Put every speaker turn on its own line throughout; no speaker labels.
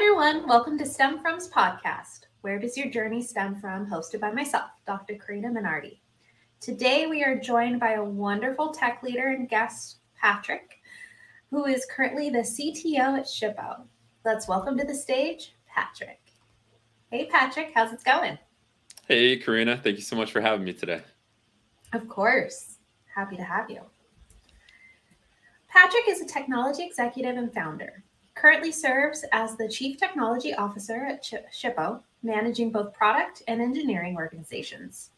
everyone. Welcome to STEM From's podcast. Where does your journey stem from? Hosted by myself, Dr. Karina Minardi. Today, we are joined by a wonderful tech leader and guest, Patrick, who is currently the CTO at Shippo. Let's welcome to the stage, Patrick. Hey, Patrick, how's it going?
Hey, Karina. Thank you so much for having me today.
Of course. Happy to have you. Patrick is a technology executive and founder currently serves as the Chief Technology Officer at Shippo, managing both product and engineering organizations.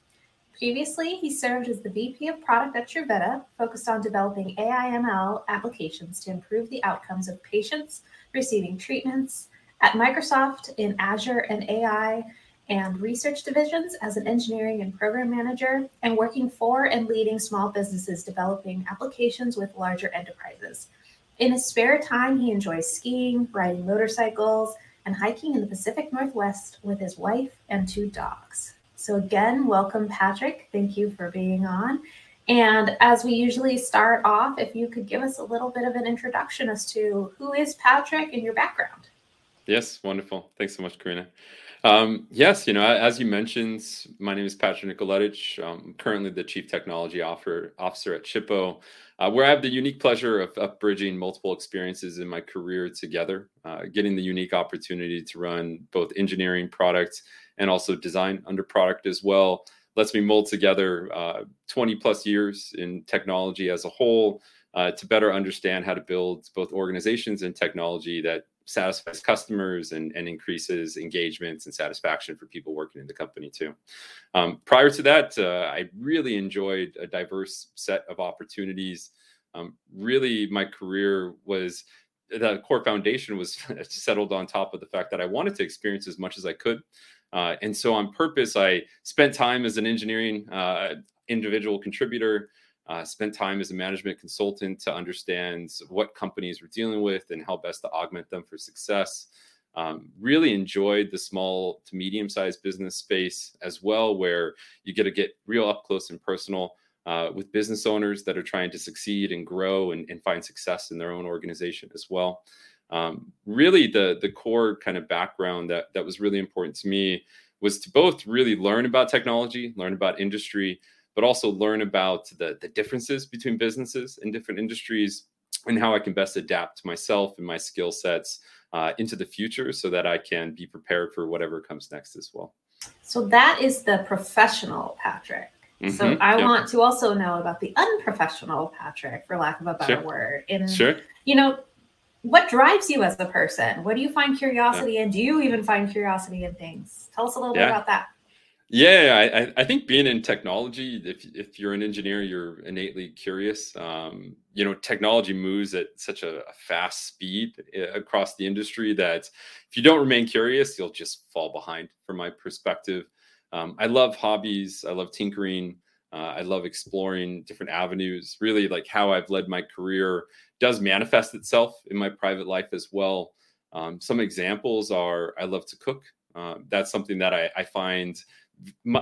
Previously, he served as the VP of Product at Truveta, focused on developing AI/ML applications to improve the outcomes of patients receiving treatments at Microsoft in Azure and AI and research divisions as an engineering and program manager, and working for and leading small businesses developing applications with larger enterprises. In his spare time, he enjoys skiing, riding motorcycles, and hiking in the Pacific Northwest with his wife and two dogs. So, again, welcome, Patrick. Thank you for being on. And as we usually start off, if you could give us a little bit of an introduction as to who is Patrick and your background.
Yes, wonderful. Thanks so much, Karina. Um, yes, you know, as you mentioned, my name is Patrick Nikoletich. I'm currently the Chief Technology Officer, officer at Shippo, uh, where I have the unique pleasure of, of, bridging multiple experiences in my career together, uh, getting the unique opportunity to run both engineering products and also design under product as well. Lets me mold together uh, 20 plus years in technology as a whole uh, to better understand how to build both organizations and technology that satisfies customers and, and increases engagements and satisfaction for people working in the company too. Um, prior to that, uh, I really enjoyed a diverse set of opportunities. Um, really, my career was the core foundation was settled on top of the fact that I wanted to experience as much as I could. Uh, and so, on purpose, I spent time as an engineering uh, individual contributor uh, spent time as a management consultant to understand what companies we're dealing with and how best to augment them for success. Um, really enjoyed the small to medium sized business space as well, where you get to get real up close and personal uh, with business owners that are trying to succeed and grow and, and find success in their own organization as well. Um, really, the the core kind of background that that was really important to me was to both really learn about technology, learn about industry, but also learn about the, the differences between businesses in different industries and how I can best adapt myself and my skill sets uh, into the future so that I can be prepared for whatever comes next as well.
So that is the professional Patrick. Mm-hmm. So I yep. want to also know about the unprofessional Patrick, for lack of a better
sure.
word.
In sure.
you know, what drives you as a person? What do you find curiosity yeah. in? Do you even find curiosity in things? Tell us a little yeah. bit about that.
Yeah, I, I think being in technology, if if you're an engineer, you're innately curious. Um, you know, technology moves at such a, a, fast speed eh, across the industry that if you don't remain curious, you'll just fall behind. From my perspective, um, I love hobbies. I love tinkering. Uh, I love exploring different avenues. Really, like how I've led my career does manifest itself in my private life as well. Um, some examples are I love to cook. Uh, that's something that I, I find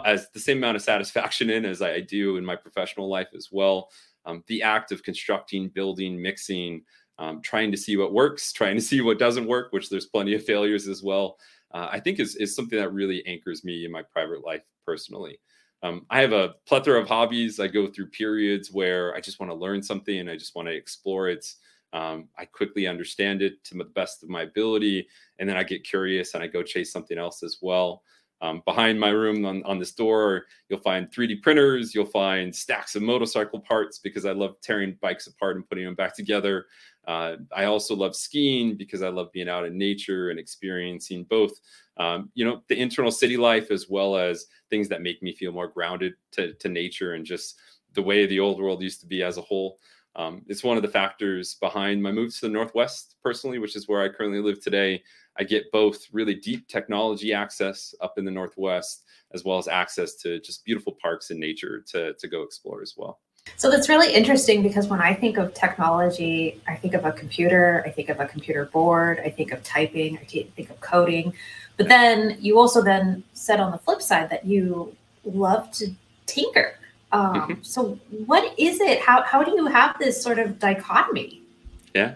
as the same amount of satisfaction in as I do in my professional life as well. Um, the act of constructing, building, mixing, um, trying to see what works, trying to see what doesn't work, which there's plenty of failures as well. Uh, I think is is something that really anchors me in my private life personally. Um, I have a plethora of hobbies. I go through periods where I just want to learn something and I just want to explore it. Um, I quickly understand it to the best of my ability, and then I get curious and I go chase something else as well. Um, behind my room on, on this door, you'll find 3D printers, you'll find stacks of motorcycle parts because I love tearing bikes apart and putting them back together. Uh, I also love skiing because I love being out in nature and experiencing both, um, you know, the internal city life as well as things that make me feel more grounded to, to nature and just the way the old world used to be as a whole. Um, it's one of the factors behind my move to the Northwest personally, which is where I currently live today. I get both really deep technology access up in the Northwest, as well as access to just beautiful parks and nature to, to go explore as well.
So that's really interesting because when I think of technology, I think of a computer, I think of a computer board, I think of typing, I think of coding. But then you also then said on the flip side that you love to tinker. Um, mm-hmm. So what is it? How how do you have this sort of dichotomy?
Yeah,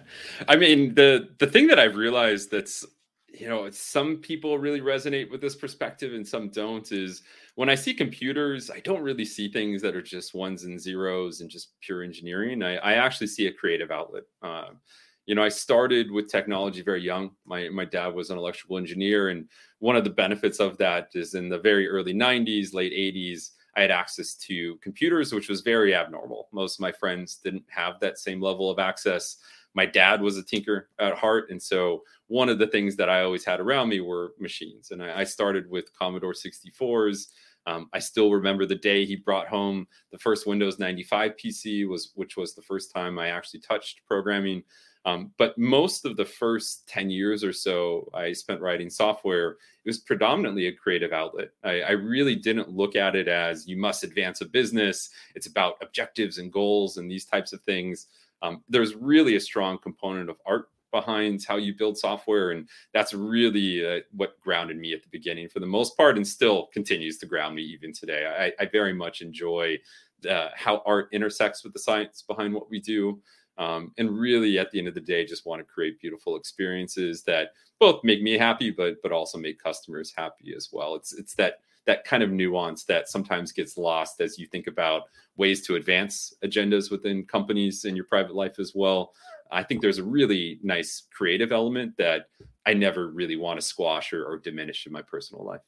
I mean the the thing that I've realized that's you know some people really resonate with this perspective and some don't is when i see computers i don't really see things that are just ones and zeros and just pure engineering i, I actually see a creative outlet uh, you know i started with technology very young my, my dad was an electrical engineer and one of the benefits of that is in the very early 90s late 80s i had access to computers which was very abnormal. Most of my friends didn't have that same level of access. My dad was a tinker at heart and so one of the things that i always had around me were machines and i, I started with commodore 64s um, I still remember the day he brought home the first Windows 95 PC, was which was the first time I actually touched programming. Um, but most of the first 10 years or so I spent writing software, it was predominantly a creative outlet. I, I, really didn't look at it as you must advance a business. It's about objectives and goals and these types of things. Um, there's really a strong component of art behind how you build software. And that's really uh, what grounded me at the beginning for the most part and still continues to ground me even today. I, I very much enjoy uh, how art intersects with the science behind what we do um, and really at the end of the day just want to create beautiful experiences that both make me happy but but also make customers happy as well. It's it's that that kind of nuance that sometimes gets lost as you think about ways to advance agendas within companies in your private life as well. I think there's a really nice creative element that i never really want to squash or, or diminish in my personal life.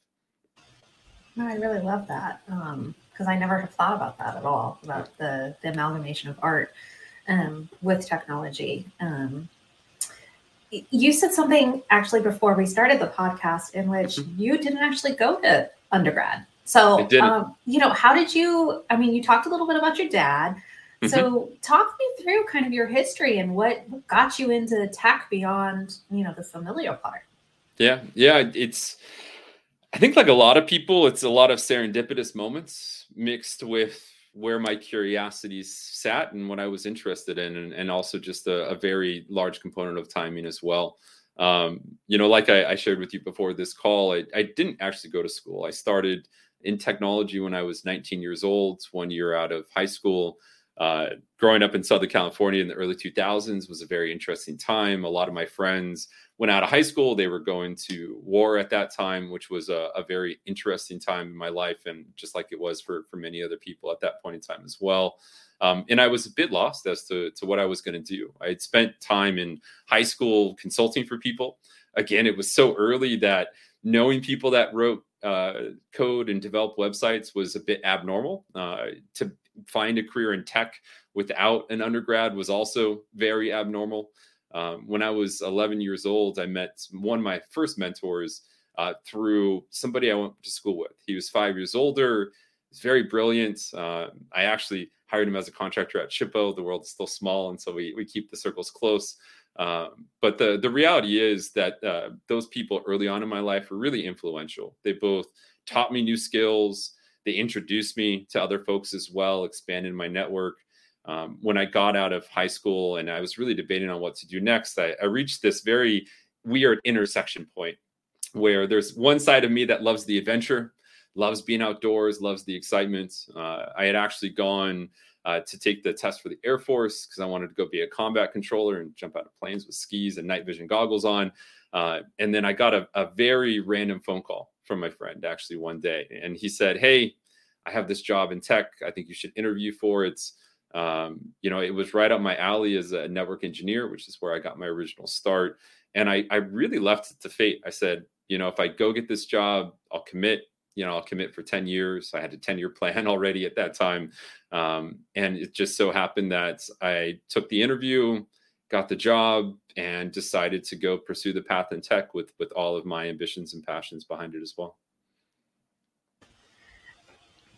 I really love that because um, I never have thought about that at all about the the amalgamation of art um, with technology. Um, you said something actually before we started the podcast in which mm-hmm. you didn't actually go to undergrad. So, um, you know, how did you? I mean, you talked a little bit about your dad. Mm-hmm. So, talk me through kind of your history and what got you into tech beyond, you know, the familiar part.
Yeah, yeah, it's. I think, like a lot of people, it's a lot of serendipitous moments mixed with where my curiosities sat and what I was interested in, and, and also just a, a, very large component of timing as well. Um, you know, like I, I, shared with you before this call, I, I, didn't actually go to school. I started in technology when I was 19 years old, one year out of high school. Uh, growing up in Southern California in the early 2000s was a very interesting time. A lot of my friends went out of high school. They were going to war at that time, which was a, a, very interesting time in my life, and just like it was for for many other people at that point in time as well. Um, and I was a bit lost as to to what I was going to do. I had spent time in high school consulting for people. Again, it was so early that knowing people that wrote uh, code and developed websites was a bit abnormal. Uh, to find a career in tech without an undergrad was also very abnormal. Um, when I was 11 years old, I met one of my first mentors uh, through somebody I went to school with. He was five years older. He's very brilliant. Uh, I actually hired him as a contractor at Shippo. The world is still small, and so we we keep the circles close. Um, but the the reality is that uh, those people early on in my life were really influential. They both taught me new skills. They introduced me to other folks as well, expanded my network um, when I got out of high school and I was really debating on what to do next, I, I reached this very weird intersection point where there's one side of me that loves the adventure, loves being outdoors, loves the excitement. Uh, I had actually gone uh, to take the test for the Air Force because I wanted to go be a combat controller and jump out of planes with skis and night vision goggles on. Uh, and then I got a, a very random phone call from my friend actually one day, and he said, "Hey, I have this job in tech. I think you should interview for it." Um, you know, it was right up my alley as a network engineer, which is where I got my original start. And I, I really left it to fate. I said, you know, if I go get this job, I'll commit. You know, I'll commit for 10 years. I had a 10 year plan already at that time. Um, and it just so happened that I took the interview, got the job, and decided to go pursue the path in tech with with all of my ambitions and passions behind it as well.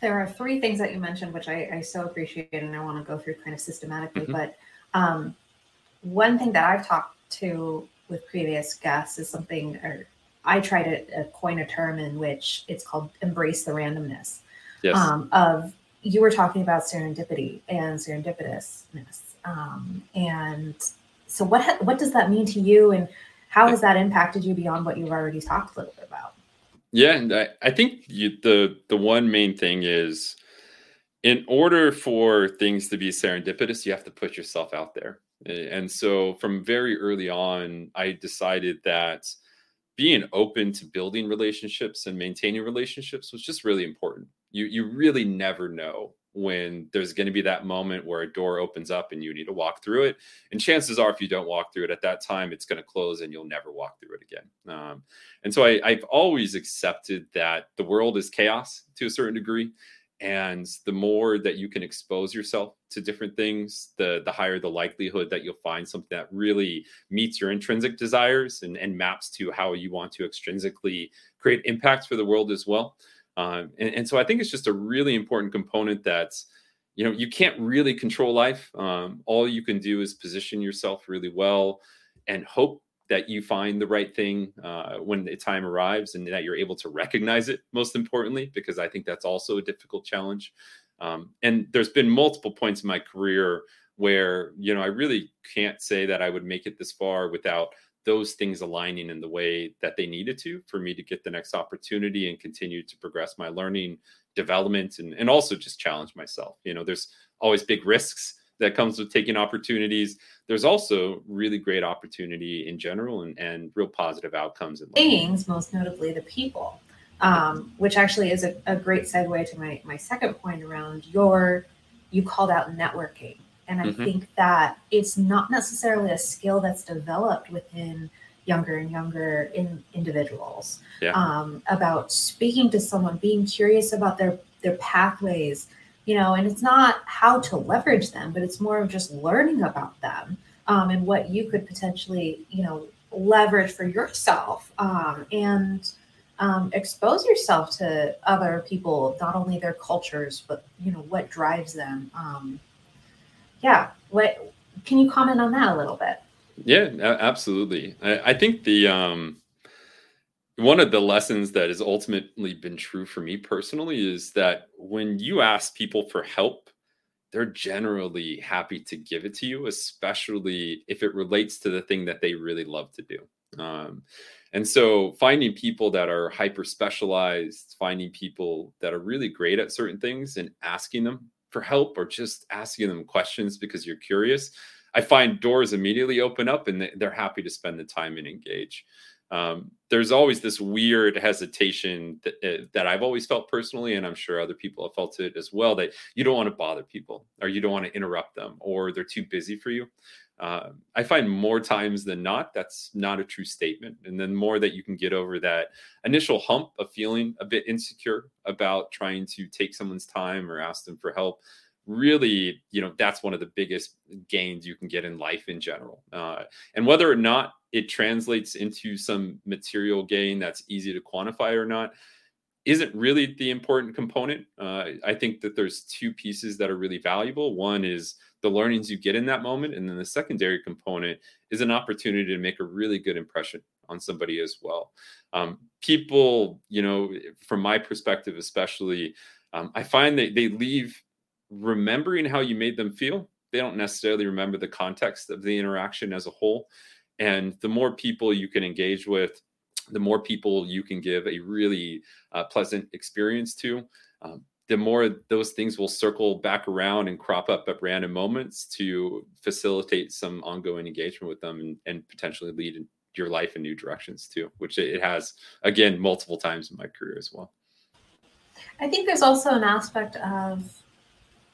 There are three things that you mentioned, which I, I so appreciate, and I want to go through kind of systematically. Mm-hmm. But um, one thing that I've talked to with previous guests is something, or I try to uh, coin a term in which it's called embrace the randomness. Yes. Um, of you were talking about serendipity and serendipitousness, um, and so what ha- what does that mean to you, and how has that impacted you beyond what you've already talked a little bit about?
Yeah, and I, I think you, the the one main thing is in order for things to be serendipitous, you have to put yourself out there. And so from very early on, I decided that being open to building relationships and maintaining relationships was just really important. You you really never know when there's going to be that moment where a door opens up and you need to walk through it. And chances are, if you don't walk through it at that time, it's going to close and you'll never walk through it again. Um, and so I, I've always accepted that the world is chaos to a certain degree. And the more that you can expose yourself to different things, the the higher the likelihood that you'll find something that really meets your intrinsic desires and, and maps to how you want to extrinsically create impacts for the world as well. Um, and, and, so I think it's just a really important component that's, you know, you can't really control life. Um, all you can do is position yourself really well and hope that you find the right thing uh, when the time arrives and that you're able to recognize it, most importantly, because I think that's also a difficult challenge. Um, and there's been multiple points in my career where, you know, I really can't say that I would make it this far without those things aligning in the way that they needed to for me to get the next opportunity and continue to progress my learning development and, and also just challenge myself. You know there's always big risks that comes with taking opportunities. There's also really great opportunity in general and, and real positive outcomes in
things most notably the people um, which actually is a, a great segue to my, my second point around your you called out networking and I mm-hmm. think that it's not necessarily a skill that's developed within younger and younger in, individuals yeah. um, about speaking to someone, being curious about their their pathways, you know, and it's not how to leverage them, but it's more of just learning about them um, and what you could potentially, you know, leverage for yourself um, and um, expose yourself to other people, not only their cultures, but you know what drives them. Yeah, what can you comment on that a little bit?
Yeah, absolutely. I, I think the um, one of the lessons that has ultimately been true for me personally is that when you ask people for help, they're generally happy to give it to you, especially if it relates to the thing that they really love to do. Um, and so finding people that are hyper specialized, finding people that are really great at certain things and asking them for help or just asking them questions because you're curious, I find doors immediately open up and they're happy to spend the time and engage. Um, there's always this weird hesitation that, uh, that I've always felt personally, and I'm sure other people have felt it as well, that you don't want to bother people or you don't want to interrupt them or they're too busy for you. Uh, I find more times than not that's not a true statement. And then more that you can get over that initial hump of feeling a bit insecure about trying to take someone's time or ask them for help. Really, you know, that's one of the biggest gains you can get in life in general. Uh, and whether or not it translates into some material gain that's easy to quantify or not isn't really the important component. Uh, I think that there's two pieces that are really valuable. One is the learnings you get in that moment. And then the secondary component is an opportunity to make a really good impression on somebody as well. Um, people, you know, from my perspective, especially, um, I find that they leave remembering how you made them feel. They don't necessarily remember the context of the interaction as a whole. And the more people you can engage with, the more people you can give a really uh, pleasant experience to, um, the more those things will circle back around and crop up at random moments to facilitate some ongoing engagement with them and, and potentially lead your life in new directions too, which it has again multiple times in my career as well.
I think there's also an aspect of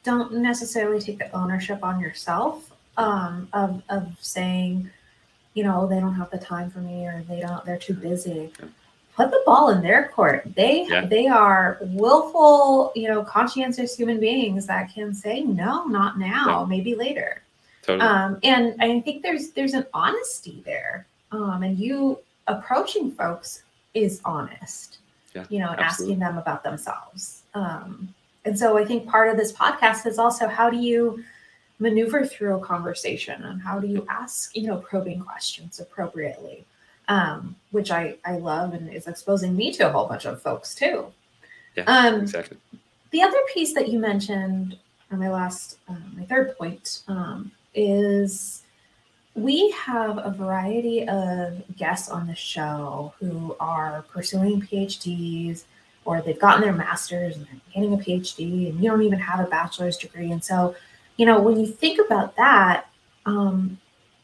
don't necessarily take the ownership on yourself um, of of saying, you know, they don't have the time for me or they don't they're too busy. Put the ball in their court. They yeah. they are willful, you know, conscientious human beings that can say no, not now, yeah. maybe later. Totally. Um, and I think there's there's an honesty there, um, and you approaching folks is honest. Yeah, you know, and asking them about themselves. Um, and so I think part of this podcast is also how do you maneuver through a conversation and how do you ask you know probing questions appropriately um, which I, I love and is exposing me to a whole bunch of folks too.
Yeah, um, exactly.
The other piece that you mentioned, or my last, um, my third point, um, is we have a variety of guests on the show who are pursuing PhDs or they've gotten their master's and they're getting a PhD and you don't even have a bachelor's degree. And so, you know, when you think about that, um,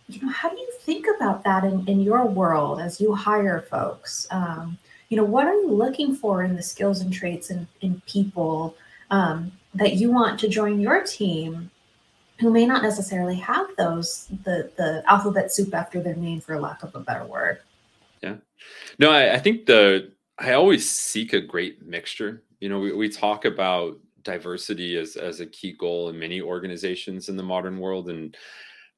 you know, how do you think about that in, in your world as you hire folks? Um, you know, what are you looking for in the skills and traits in, in people um, that you want to join your team who may not necessarily have those, the, the alphabet soup after their name, for lack of a better word?
Yeah. No, I, I think the, I always seek a great mixture. You know, we, we talk about diversity as, as a key goal in many organizations in the modern world. And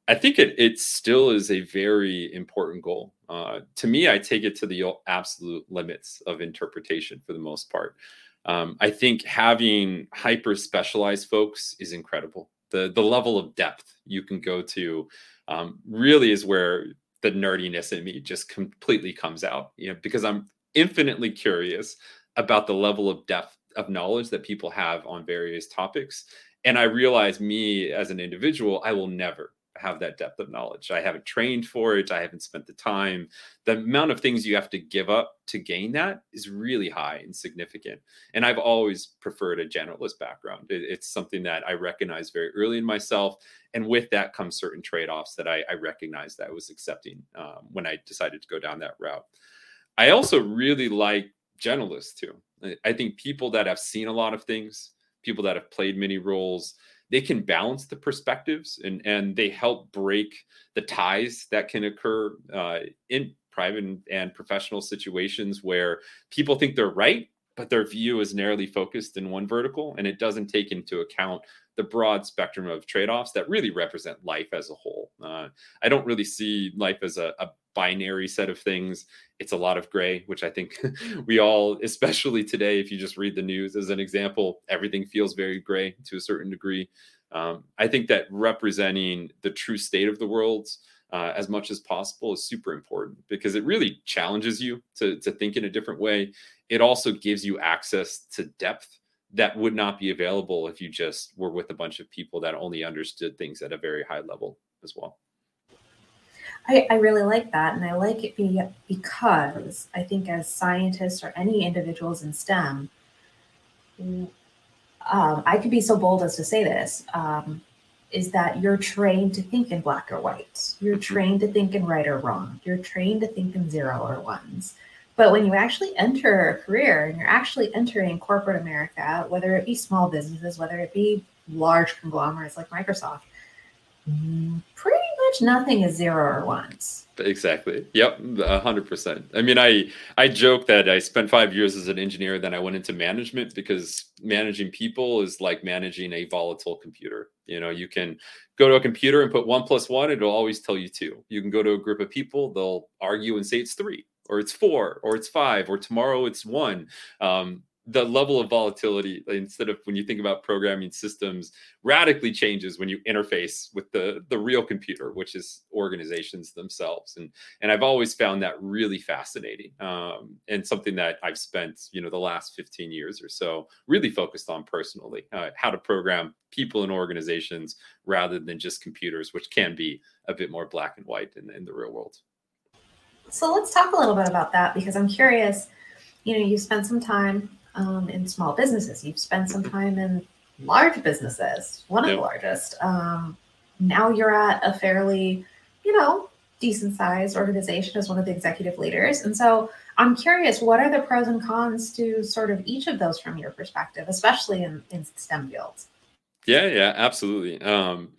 I think it it still is a very important goal. Uh, to me, I take it to the absolute limits of interpretation for the most part. Um, I think having hyper specialized folks is incredible. The the level of depth you can go to um, really is where the nerdiness in me just completely comes out. You know, because I'm infinitely curious about the level of depth of knowledge that people have on various topics, and I realize me as an individual, I will never have that depth of knowledge. I haven't trained for it. I haven't spent the time. The amount of things you have to give up to gain that is really high and significant. And I've always preferred a generalist background. It, it's something that I recognize very early in myself. And with that comes certain trade offs that I, I recognized that I was accepting um, when I decided to go down that route. I also really like generalists too. I think people that have seen a lot of things, people that have played many roles, they can balance the perspectives and and they help break the ties that can occur uh, in private and professional situations where people think they're right but their view is narrowly focused in one vertical and it doesn't take into account the broad spectrum of trade-offs that really represent life as a whole. Uh, i don't really see life as a, a binary set of things. It's a lot of gray, which I think we all, especially today, if you just read the news as an example, everything feels very gray to a certain degree. Um, I think that representing the true state of the world uh, as much as possible is super important because it really challenges you to, to think in a different way. It also gives you access to depth that would not be available if you just were with a bunch of people that only understood things at a very high level as well.
I, I really like that. And I like it be, because I think as scientists or any individuals in STEM, um, I could be so bold as to say this, um, is that you're trained to think in black or white. You're mm-hmm. trained to think in right or wrong. You're trained to think in zero or ones. But when you actually enter a career and you're actually entering corporate America, whether it be small businesses, whether it be large conglomerates like Microsoft, pretty much nothing is zero or ones.
Exactly. Yep. Hundred percent. I mean, I I joke that I spent five years as an engineer, then I went into management because managing people is like managing a volatile computer. You know, you can go to a computer and put one plus one, it'll always tell you two. You can go to a group of people, they'll argue and say it's three, or it's four, or it's five, or tomorrow it's one. Um, the level of volatility instead of when you think about programming systems radically changes when you interface with the the real computer which is organizations themselves. And and i've always found that really fascinating um, and something that i've spent you know the last 15 years or so really focused on personally uh, how to program people and organizations rather than just computers which can be a bit more black and white in, in the real world.
So let's talk a little bit about that because i'm curious you know you spent some time um, in small businesses. You've spent some time in large businesses, one of yep. the largest. Um, now you're at a fairly, you know, decent sized organization as one of the executive leaders. And so I'm curious, what are the pros and cons to sort of each of those from your perspective, especially in, in STEM fields?
Yeah, yeah, absolutely. Um,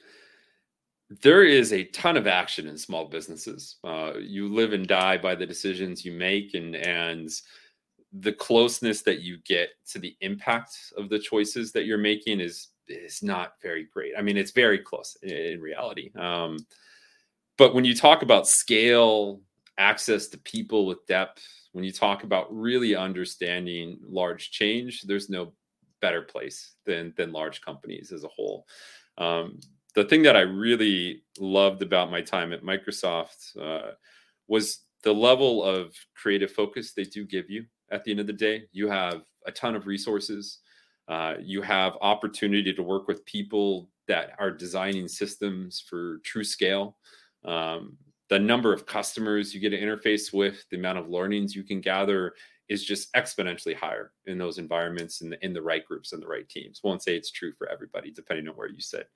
there is a ton of action in small businesses. Uh, you live and die by the decisions you make, and and the closeness that you get to the impact of the choices that you're making is is not very great. I mean, it's very close in, in reality. Um, but when you talk about scale, access to people with depth, when you talk about really understanding large change, there's no better place than than large companies as a whole. Um, the thing that I really loved about my time at Microsoft uh, was the level of creative focus they do give you at the end of the day. You have a ton of resources. Uh, you have opportunity to work with people that are designing systems for true scale. Um, the number of customers you get to interface with, the amount of learnings you can gather is just exponentially higher in those environments and in, in, the right groups and the right teams. Won't say it's true for everybody, depending on where you sit.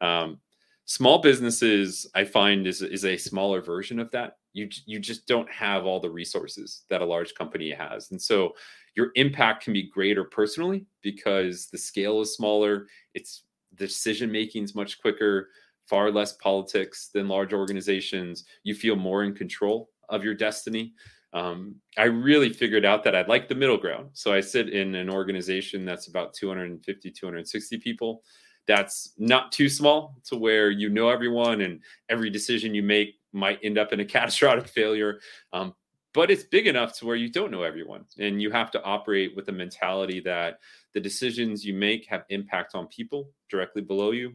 Um, Small businesses, I find, is is a smaller version of that. You you just don't have all the resources that a large company has, and so your impact can be greater personally because the scale is smaller. It's decision making is much quicker, far less politics than large organizations. You feel more in control of your destiny. Um, I really figured out that I'd like the middle ground. So I sit in an organization that's about 250, 260 people. That's not too small to where you know everyone and every decision you make might end up in a catastrophic failure. Um, but it's big enough to where you don't know everyone and you have to operate with a mentality that the decisions you make have impact on people directly below you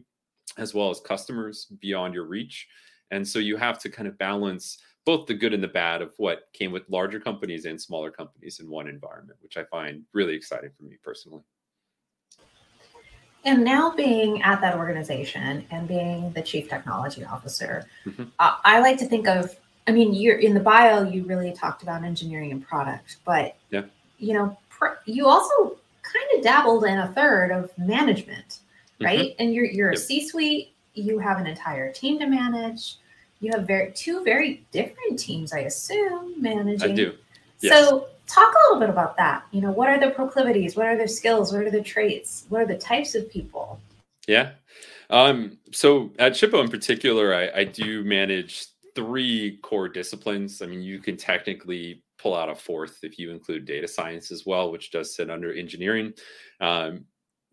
as well as customers beyond your reach and so you have to kind of balance both the good and the bad of what came with larger companies and smaller companies in one environment which i find really exciting for me personally
and now being at that organization and being the chief technology officer mm-hmm. uh, i like to think of I mean, you're in the bio, you really talked about engineering and product, but
yeah,
you know, pr- you also kind of dabbled in a third of management, mm-hmm. right? Mm-hmm. And you're you're yep. a C-suite, you have an entire team to manage. You have very two very different teams, I assume, managing.
I do.
Yes. So talk a little bit about that. You know, what are the proclivities? What are their skills? What are the traits? What are the types of people?
Yeah. Um, so at Shippo in particular, I, I do manage three core disciplines. I mean, you can technically pull out a fourth if you include data science as well, which does sit under engineering. Um,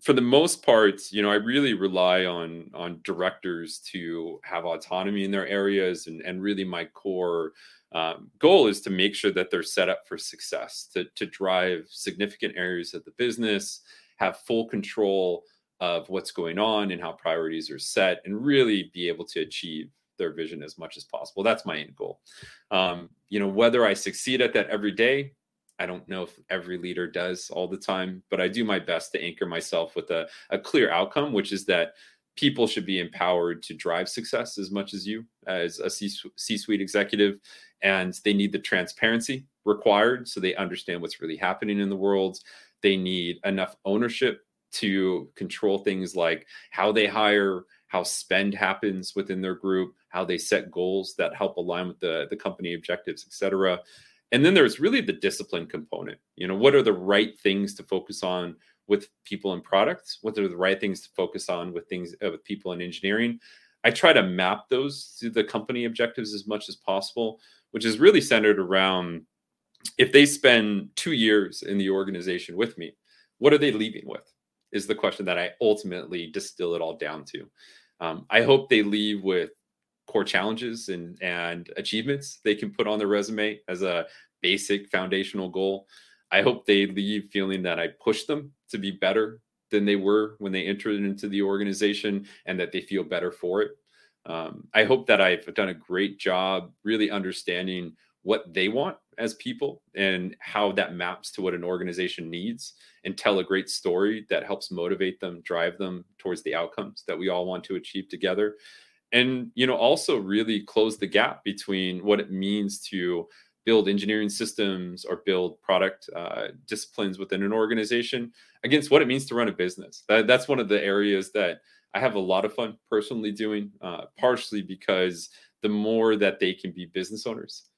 for the most part, you know, I really rely on on directors to have autonomy in their areas, and and really my core um, goal is to make sure that they're set up for success, to to drive significant areas of the business, have full control of what's going on and how priorities are set, and really be able to achieve their vision as much as possible. That's my end goal. Um, you know, whether I succeed at that every day, I don't know if every leader does all the time, but I do my best to anchor myself with a, a clear outcome, which is that people should be empowered to drive success as much as you as a C suite executive. And they need the transparency required so they understand what's really happening in the world. They need enough ownership to control things like how they hire, how spend happens within their group, how they set goals that help align with the, the company objectives, et cetera. And then there's really the discipline component. You know, what are the right things to focus on with people and products? What are the right things to focus on with things uh, with people in engineering? I try to map those to the company objectives as much as possible, which is really centered around if they spend two years in the organization with me, what are they leaving with? Is the question that I ultimately distill it all down to. Um, I hope they leave with core challenges and and achievements they can put on their resume as a basic foundational goal. I hope they leave feeling that I pushed them to be better than they were when they entered into the organization and that they feel better for it. Um, I hope that I've done a great job really understanding what they want as people and how that maps to what an organization needs and tell a great story that helps motivate them drive them towards the outcomes that we all want to achieve together and you know also really close the gap between what it means to build engineering systems or build product uh, disciplines within an organization against what it means to run a business. That, that's one of the areas that i have a lot of fun personally doing uh, partially because the more that they can be business owners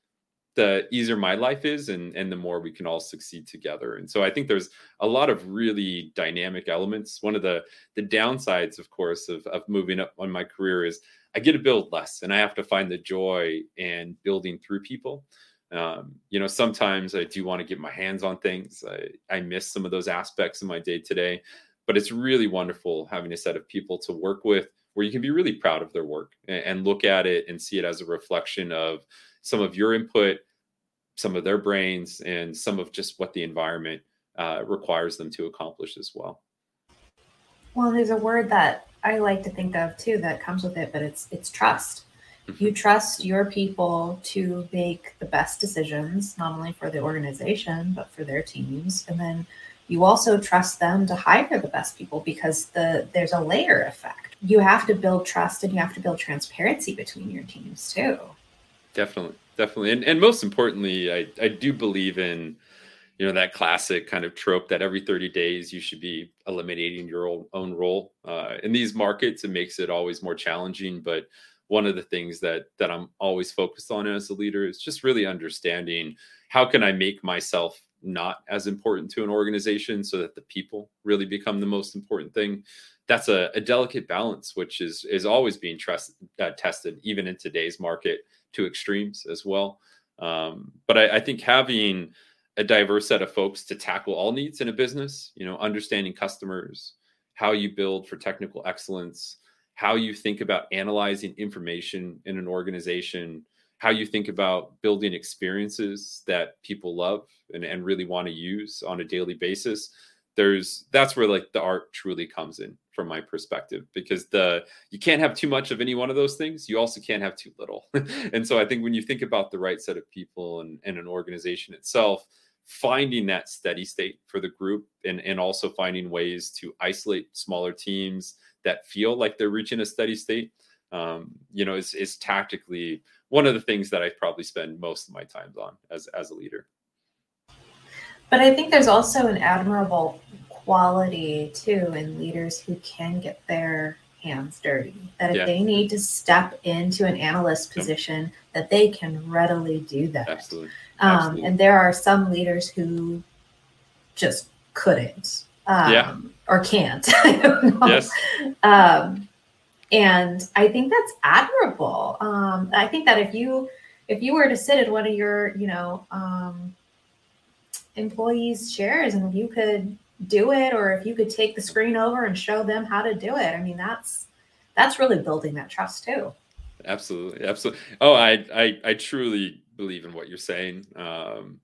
the easier my life is and and the more we can all succeed together. And so i think there's a lot of really dynamic elements. One of the the downsides of course of, of moving up on my career is i get to build less and i have to find the joy in building through people. Um, you know sometimes i do want to get my hands on things. I, I miss some of those aspects in my day today but it's really wonderful having a set of people to work with where you can be really proud of their work and, and look at it and see it as a reflection of some of your input, some of their brains, and some of just what the environment uh, requires them to accomplish as well.
Well, there's a word that I like to think of too that comes with it, but it's it's trust. Mm-hmm. You trust your people to make the best decisions, not only for the organization but for their teams, and then you also trust them to hire the best people because the there's a layer effect. You have to build trust and you have to build transparency between your teams too.
Definitely, definitely, and and most importantly, I I do believe in, you know that classic kind of trope that every 30 days you should be eliminating your own, own role. Uh, in these markets it makes it always more challenging but one of the things that that i'm always focused on as a leader is just really understanding how can i make myself not as important to an organization so that the people really become the most important thing that's a, a delicate balance which is is always being trust, uh, tested even in today's market to extremes as well. Um, but I, I think having a diverse set of folks to tackle all needs in a business you know understanding customers how you build for technical excellence how you think about analyzing information in an organization how you think about building experiences that people love and, and really want to use on a daily basis there's that's where like the art truly comes in from my perspective because the you can't have too much of any one of those things you also can't have too little. And so i think when you think about the right set of people and, and an organization itself finding that steady state for the group and, and also finding ways to isolate smaller teams that feel like they're reaching a steady state um, you know is, is tactically one of the things that i probably spend most of my time on as, as a leader
but i think there's also an admirable quality too in leaders who can get their hands dirty that if yeah. they need to step into an analyst position that they can readily do that
absolutely
um, and there are some leaders who just couldn't um,
yeah.
or can't. I don't know.
Yes.
Um, and I think that's admirable. Um, I think that if you if you were to sit in one of your you know um, employees' chairs and if you could do it, or if you could take the screen over and show them how to do it, I mean that's that's really building that trust too.
Absolutely, absolutely. Oh, I I, I truly believe in what you're saying. Um,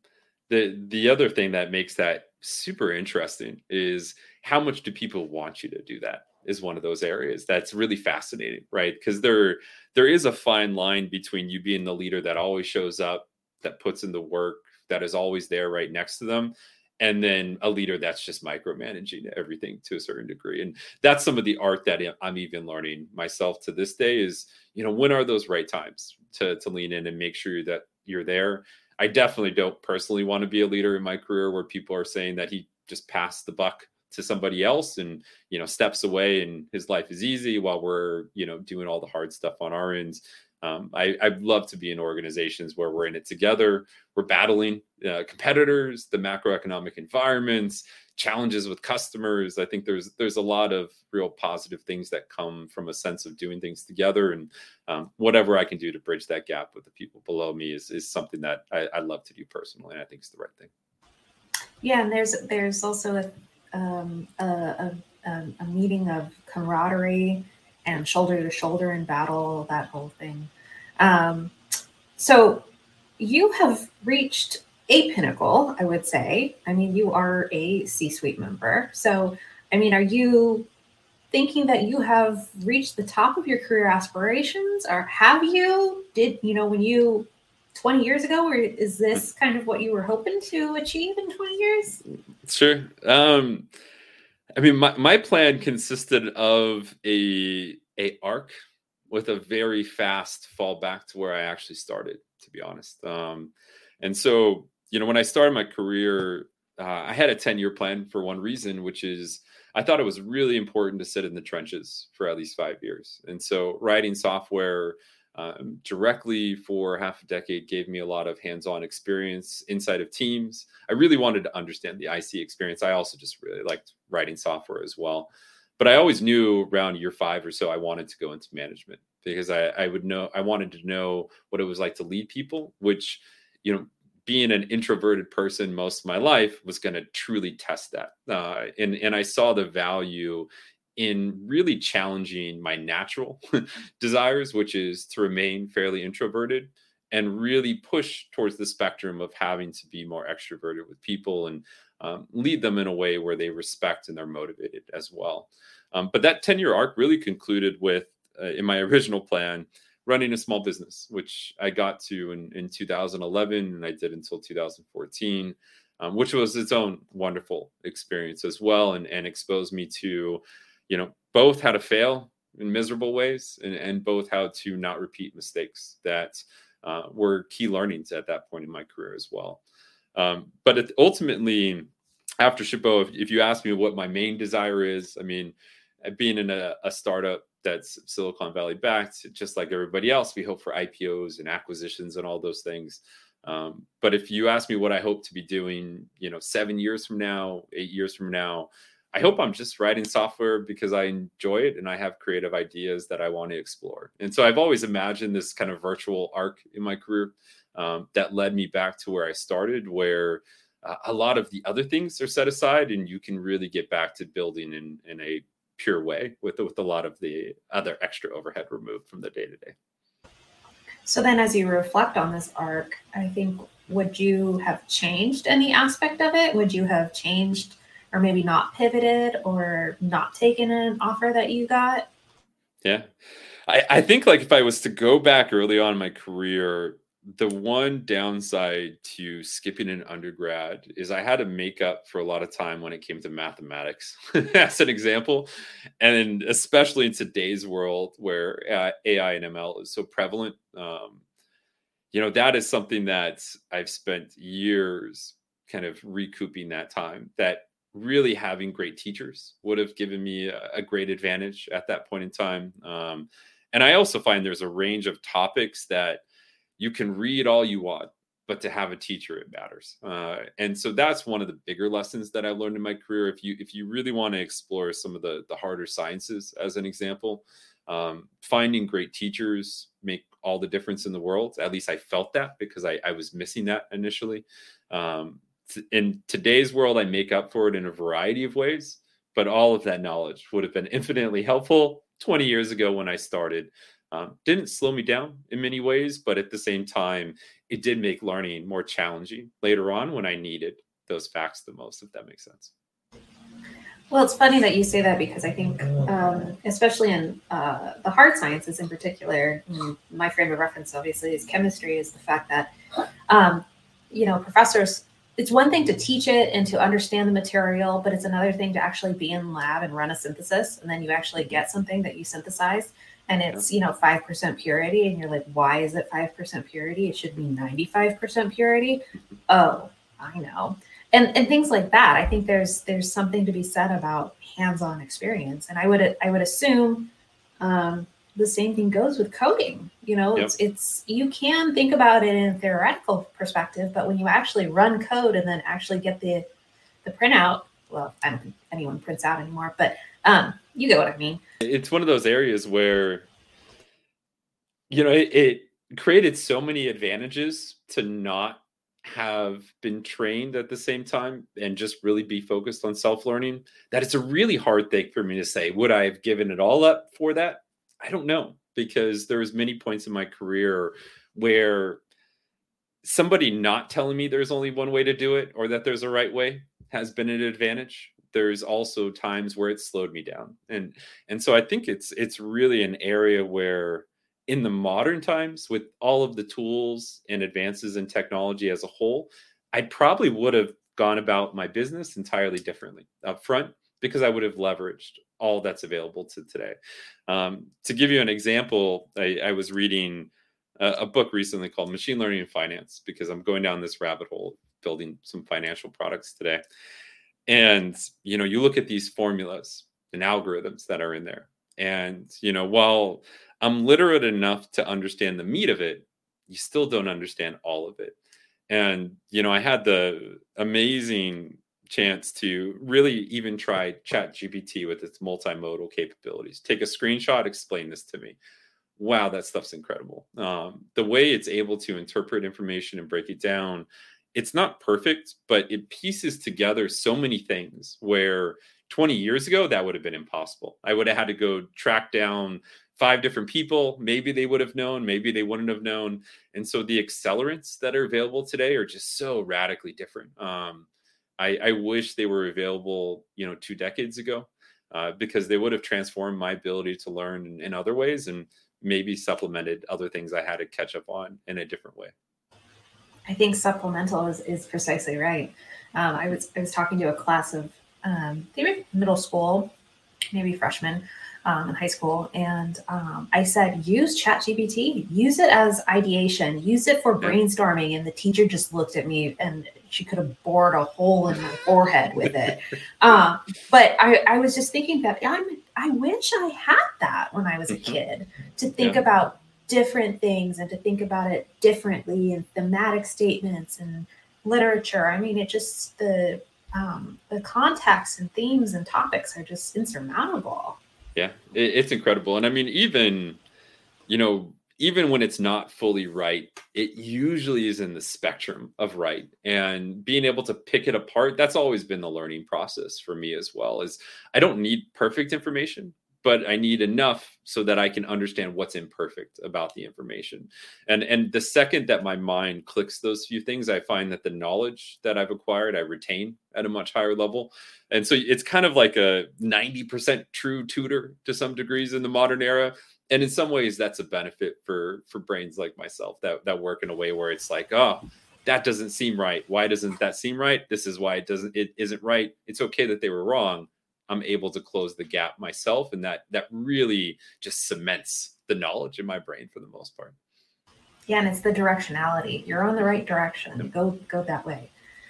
the the other thing that makes that super interesting is how much do people want you to do that is one of those areas that's really fascinating right because there there is a fine line between you being the leader that always shows up that puts in the work that is always there right next to them. And then a leader that's just micromanaging everything to a certain degree. And that's some of the art that i'm even learning myself to this day is you know when are those right times to to lean in and make sure that you're there. I definitely don't personally want to be a leader in my career where people are saying that he just passed the buck to somebody else and you know steps away and his life is easy while we're you know doing all the hard stuff on our ends um, I, I'd love to be in organizations where we're in it together. We're battling uh, competitors, the macroeconomic environments, challenges with customers. I think there's there's a lot of real positive things that come from a sense of doing things together, and um, whatever I can do to bridge that gap with the people below me is is something that I, I love to do personally, and I think is the right thing.
Yeah, and there's there's also a um, a, a, a meeting of camaraderie and shoulder to shoulder in battle, that whole thing. Um, so you have reached a pinnacle, I would say. I mean, you are a C suite member. So, I mean, are you thinking that you have reached the top of your career aspirations or have you? Did, you know, when you 20 years ago, or is this kind of what you were hoping to achieve in 20 years?
Sure. Um, I mean, my, my plan consisted of a a arc with a very fast fall back to where I actually started, to be honest. Um, and so, you know, when I started my career, uh, I had a 10 year plan for one reason, which is I thought it was really important to sit in the trenches for at least five years. And so, writing software um, directly for half a decade gave me a lot of hands-on experience inside of teams. I really wanted to understand the IC experience. I also just really liked writing software as well. But I always knew around year five or so I wanted to go into management because I, I would know I wanted to know what it was like to lead people, which you know being an introverted person most of my life was going to truly test that uh, and and i saw the value in really challenging my natural desires, which is to remain fairly introverted and really push towards the spectrum of having to be more extroverted with people and um, lead them in a way where they respect and they're motivated as well. Um, but that 10 year arc really concluded with, uh, in my original plan, running a small business, which I got to in, in 2011 and I did until 2014. Um, which was its own wonderful experience as well and, and exposed me to you know, both how to fail in miserable ways and, and both how to not repeat mistakes that uh, were key learnings at that point in my career as well. Um, but ultimately, after Shippo, if, if, you ask me what my main desire is, I mean, uh, being in a, a startup that's Silicon Valley backed, just like everybody else, we hope for IPOs and acquisitions and all those things. Um, but if you ask me what I hope to be doing, you know, seven years from now, eight years from now, I hope I'm just writing software because I enjoy it and I have creative ideas that I want to explore. And so I've always imagined this kind of virtual arc in my career um, that led me back to where I started, where uh, a lot of the other things are set aside and you can really get back to building in, in a pure way with, with a lot of the other extra overhead removed from the day to day.
So then, as you reflect on this arc, I think would you have changed any aspect of it? Would you have changed or maybe not pivoted or not taken an offer that you got?
Yeah. I, I think like if I was to go back early on in my career, the one downside to skipping an undergrad is I had to make up for a lot of time when it came to mathematics, as an example. And especially in today's world where uh, AI and ML is so prevalent, um, you know, that is something that I've spent years kind of recouping that time. That really having great teachers would have given me a, great advantage at that point in time. Um, and I also find there's a range of topics that you can read all you want but to have a teacher it matters. Uh, and so that's one of the bigger lessons that i learned in my career. If you if you really want to explore some of the the harder sciences as an example um, finding great teachers make all the difference in the world. At least i felt that because i, I was missing that initially. Um, in today's world i make up for it in a variety of ways but all of that knowledge would have been infinitely helpful 20 years ago when i started um, didn't slow me down in many ways, but at the same time, it did make learning more challenging later on when I needed those facts the most, if that makes sense.
Well, it's funny that you say that because I think, um, especially in uh, the hard sciences in particular, my frame of reference obviously is chemistry, is the fact that, um, you know, professors, it's one thing to teach it and to understand the material, but it's another thing to actually be in lab and run a synthesis. And then you actually get something that you synthesize and it's you know 5% purity and you're like why is it 5% purity? It should be 95% purity? Oh i know. And and things like that. I think there's there's something to be said about hands-on experience and i would i would assume um, the same thing goes with coding you know yep. it's it's you can think about it in a theoretical perspective but when you actually run code and then actually get the the printout well i don't think anyone prints out anymore but um, you get what I mean.
It's one of those areas where, you know, it, it created so many advantages to not have been trained at the same time and just really be focused on self learning that it's a really hard thing for me to say would i have given it all up for that i don't know because there was many points in my career where somebody not telling me there's only one way to do it or that there's a right way has been an advantage. There's also times where it slowed me down. And and so i think it's it's really an area where in the modern times with all of the tools and advances in technology as a whole i probably would have gone about my business entirely differently. Up front because i would have leveraged all that's available to today. Um, to give you an example I, I was reading a, a book recently called machine learning and finance because i'm going down this rabbit hole building some financial products today. And you know you look at these formulas and algorithms that are in there. And you know while i'm literate enough to understand the meat of it you still don't understand all of it. And you know i had the amazing chance to really even try chat gpt with its multimodal capabilities take a screenshot explain this to me wow that stuff's incredible um, the way it's able to interpret information and break it down it's not perfect, but it pieces together so many things where 20 years ago that would have been impossible. I would have had to go track down five different people. Maybe they would have known, maybe they wouldn't have known. And so the accelerants that are available today are just so radically different. Um, I, I, wish they were available, you know, two decades ago, uh, because they would have transformed my ability to learn in, in other ways and maybe supplemented other things I had to catch up on in a different way.
I think supplemental is, is precisely right. Um, I was I was talking to a class of um, maybe middle school, maybe freshmen um, in high school, and um, I said use ChatGPT, use it as ideation, use it for brainstorming, and the teacher just looked at me and she could have bored a hole in my forehead with it. Um, but I, I was just thinking that I'm, I wish I had that when I was a mm-hmm. kid to think yeah. about different things and to think about it differently and thematic statements and literature. I mean, it just the um, the context and themes and topics are just insurmountable.
Yeah, it, it's incredible, and I mean, even you know, even when it's not fully right, it usually is in the spectrum of right. And being able to pick it apart, that's always been the learning process for me as well. Is I don't need perfect information, but I need enough so that I can understand what's imperfect about the information. And and the second that my mind clicks those few things, I find that the knowledge that I've acquired, I retain at a much higher level. And so it's kind of like a 90% true tutor to some degrees in the modern era. And in some ways that's a benefit for for brains like myself that that work in a way where it's like, oh, that doesn't seem right. Why doesn't that seem right? This is why it doesn't it isn't right. It's okay that they were wrong I'm able to close the gap myself, and that that really just cements the knowledge in my brain for the most part.
Yeah, and it's the directionality. You're on the right direction. Yep. Go go that way.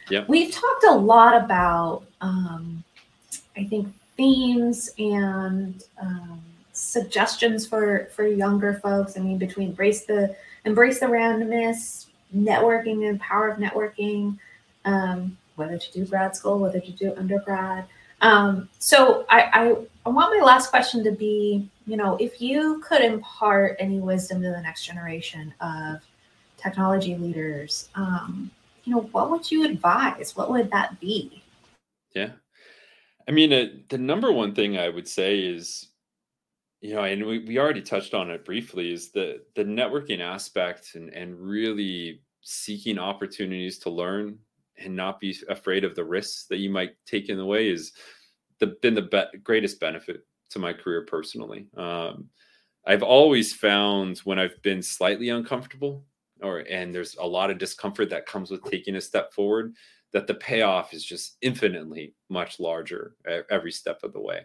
Yeah.
We've talked a lot about um, I think themes and um, suggestions for for younger folks. I mean, between embrace the embrace the randomness, networking and power of networking, um, whether to do grad school, whether to do undergrad. Um, so I, I, I want my last question to be, you know, if you could impart any wisdom to the next generation of technology leaders, um, you know, what would you advise? What would that be?
Yeah. I mean, uh, the number one thing I would say is, you know, and we, we already touched on it briefly, is the the networking aspect and and really seeking opportunities to learn and not be afraid of the risks that you might take in the way is the been the be- greatest benefit to my career personally. Um, I've always found when I've been slightly uncomfortable or and there's a lot of discomfort that comes with taking a step forward that the payoff is just infinitely much larger every step of the way.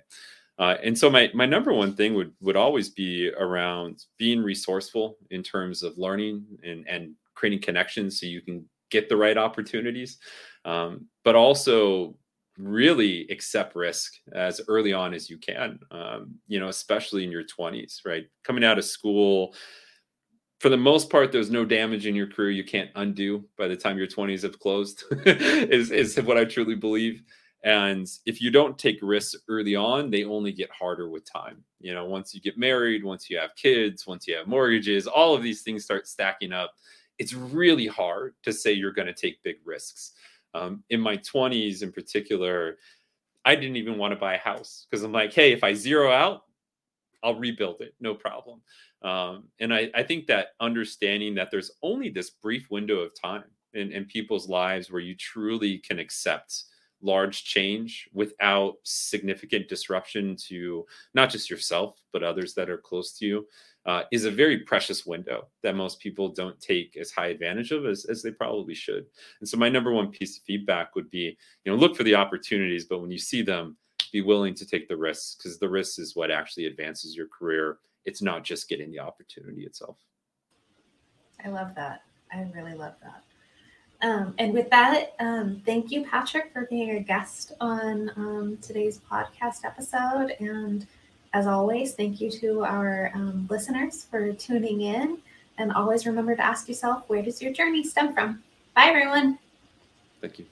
Uh, and so my my number one thing would would always be around being resourceful in terms of learning and and creating connections so you can get the right opportunities, um, but also really accept risk as early on as you can. Um, you know, especially in your 20s, right? Coming out of school, for the most part, there's no damage in your career you can't undo by the time your 20s have closed, is, is what I truly believe. And if you don't take risks early on, they only get harder with time. You know, once you get married, once you have kids, once you have mortgages, all of these things start stacking up it's really hard to say you're going to take big risks. Um, in my 20s, in particular, I didn't even want to buy a house because I'm like, hey, if I zero out, I'll rebuild it, no problem. Um, and I, I think that understanding that there's only this brief window of time in, in people's lives where you truly can accept large change without significant disruption to not just yourself, but others that are close to you uh, is a very precious window that most people don't take as high advantage of as, as they probably should. And so my number one piece of feedback would be, you know, look for the opportunities, but when you see them, be willing to take the risks because the risk is what actually advances your career. It's not just getting the opportunity itself.
I love that. I really love that. Um, and with that, um, thank you, Patrick, for being a guest on um, today's podcast episode. And as always, thank you to our um, listeners for tuning in. And always remember to ask yourself, where does your journey stem from? Bye, everyone.
Thank you.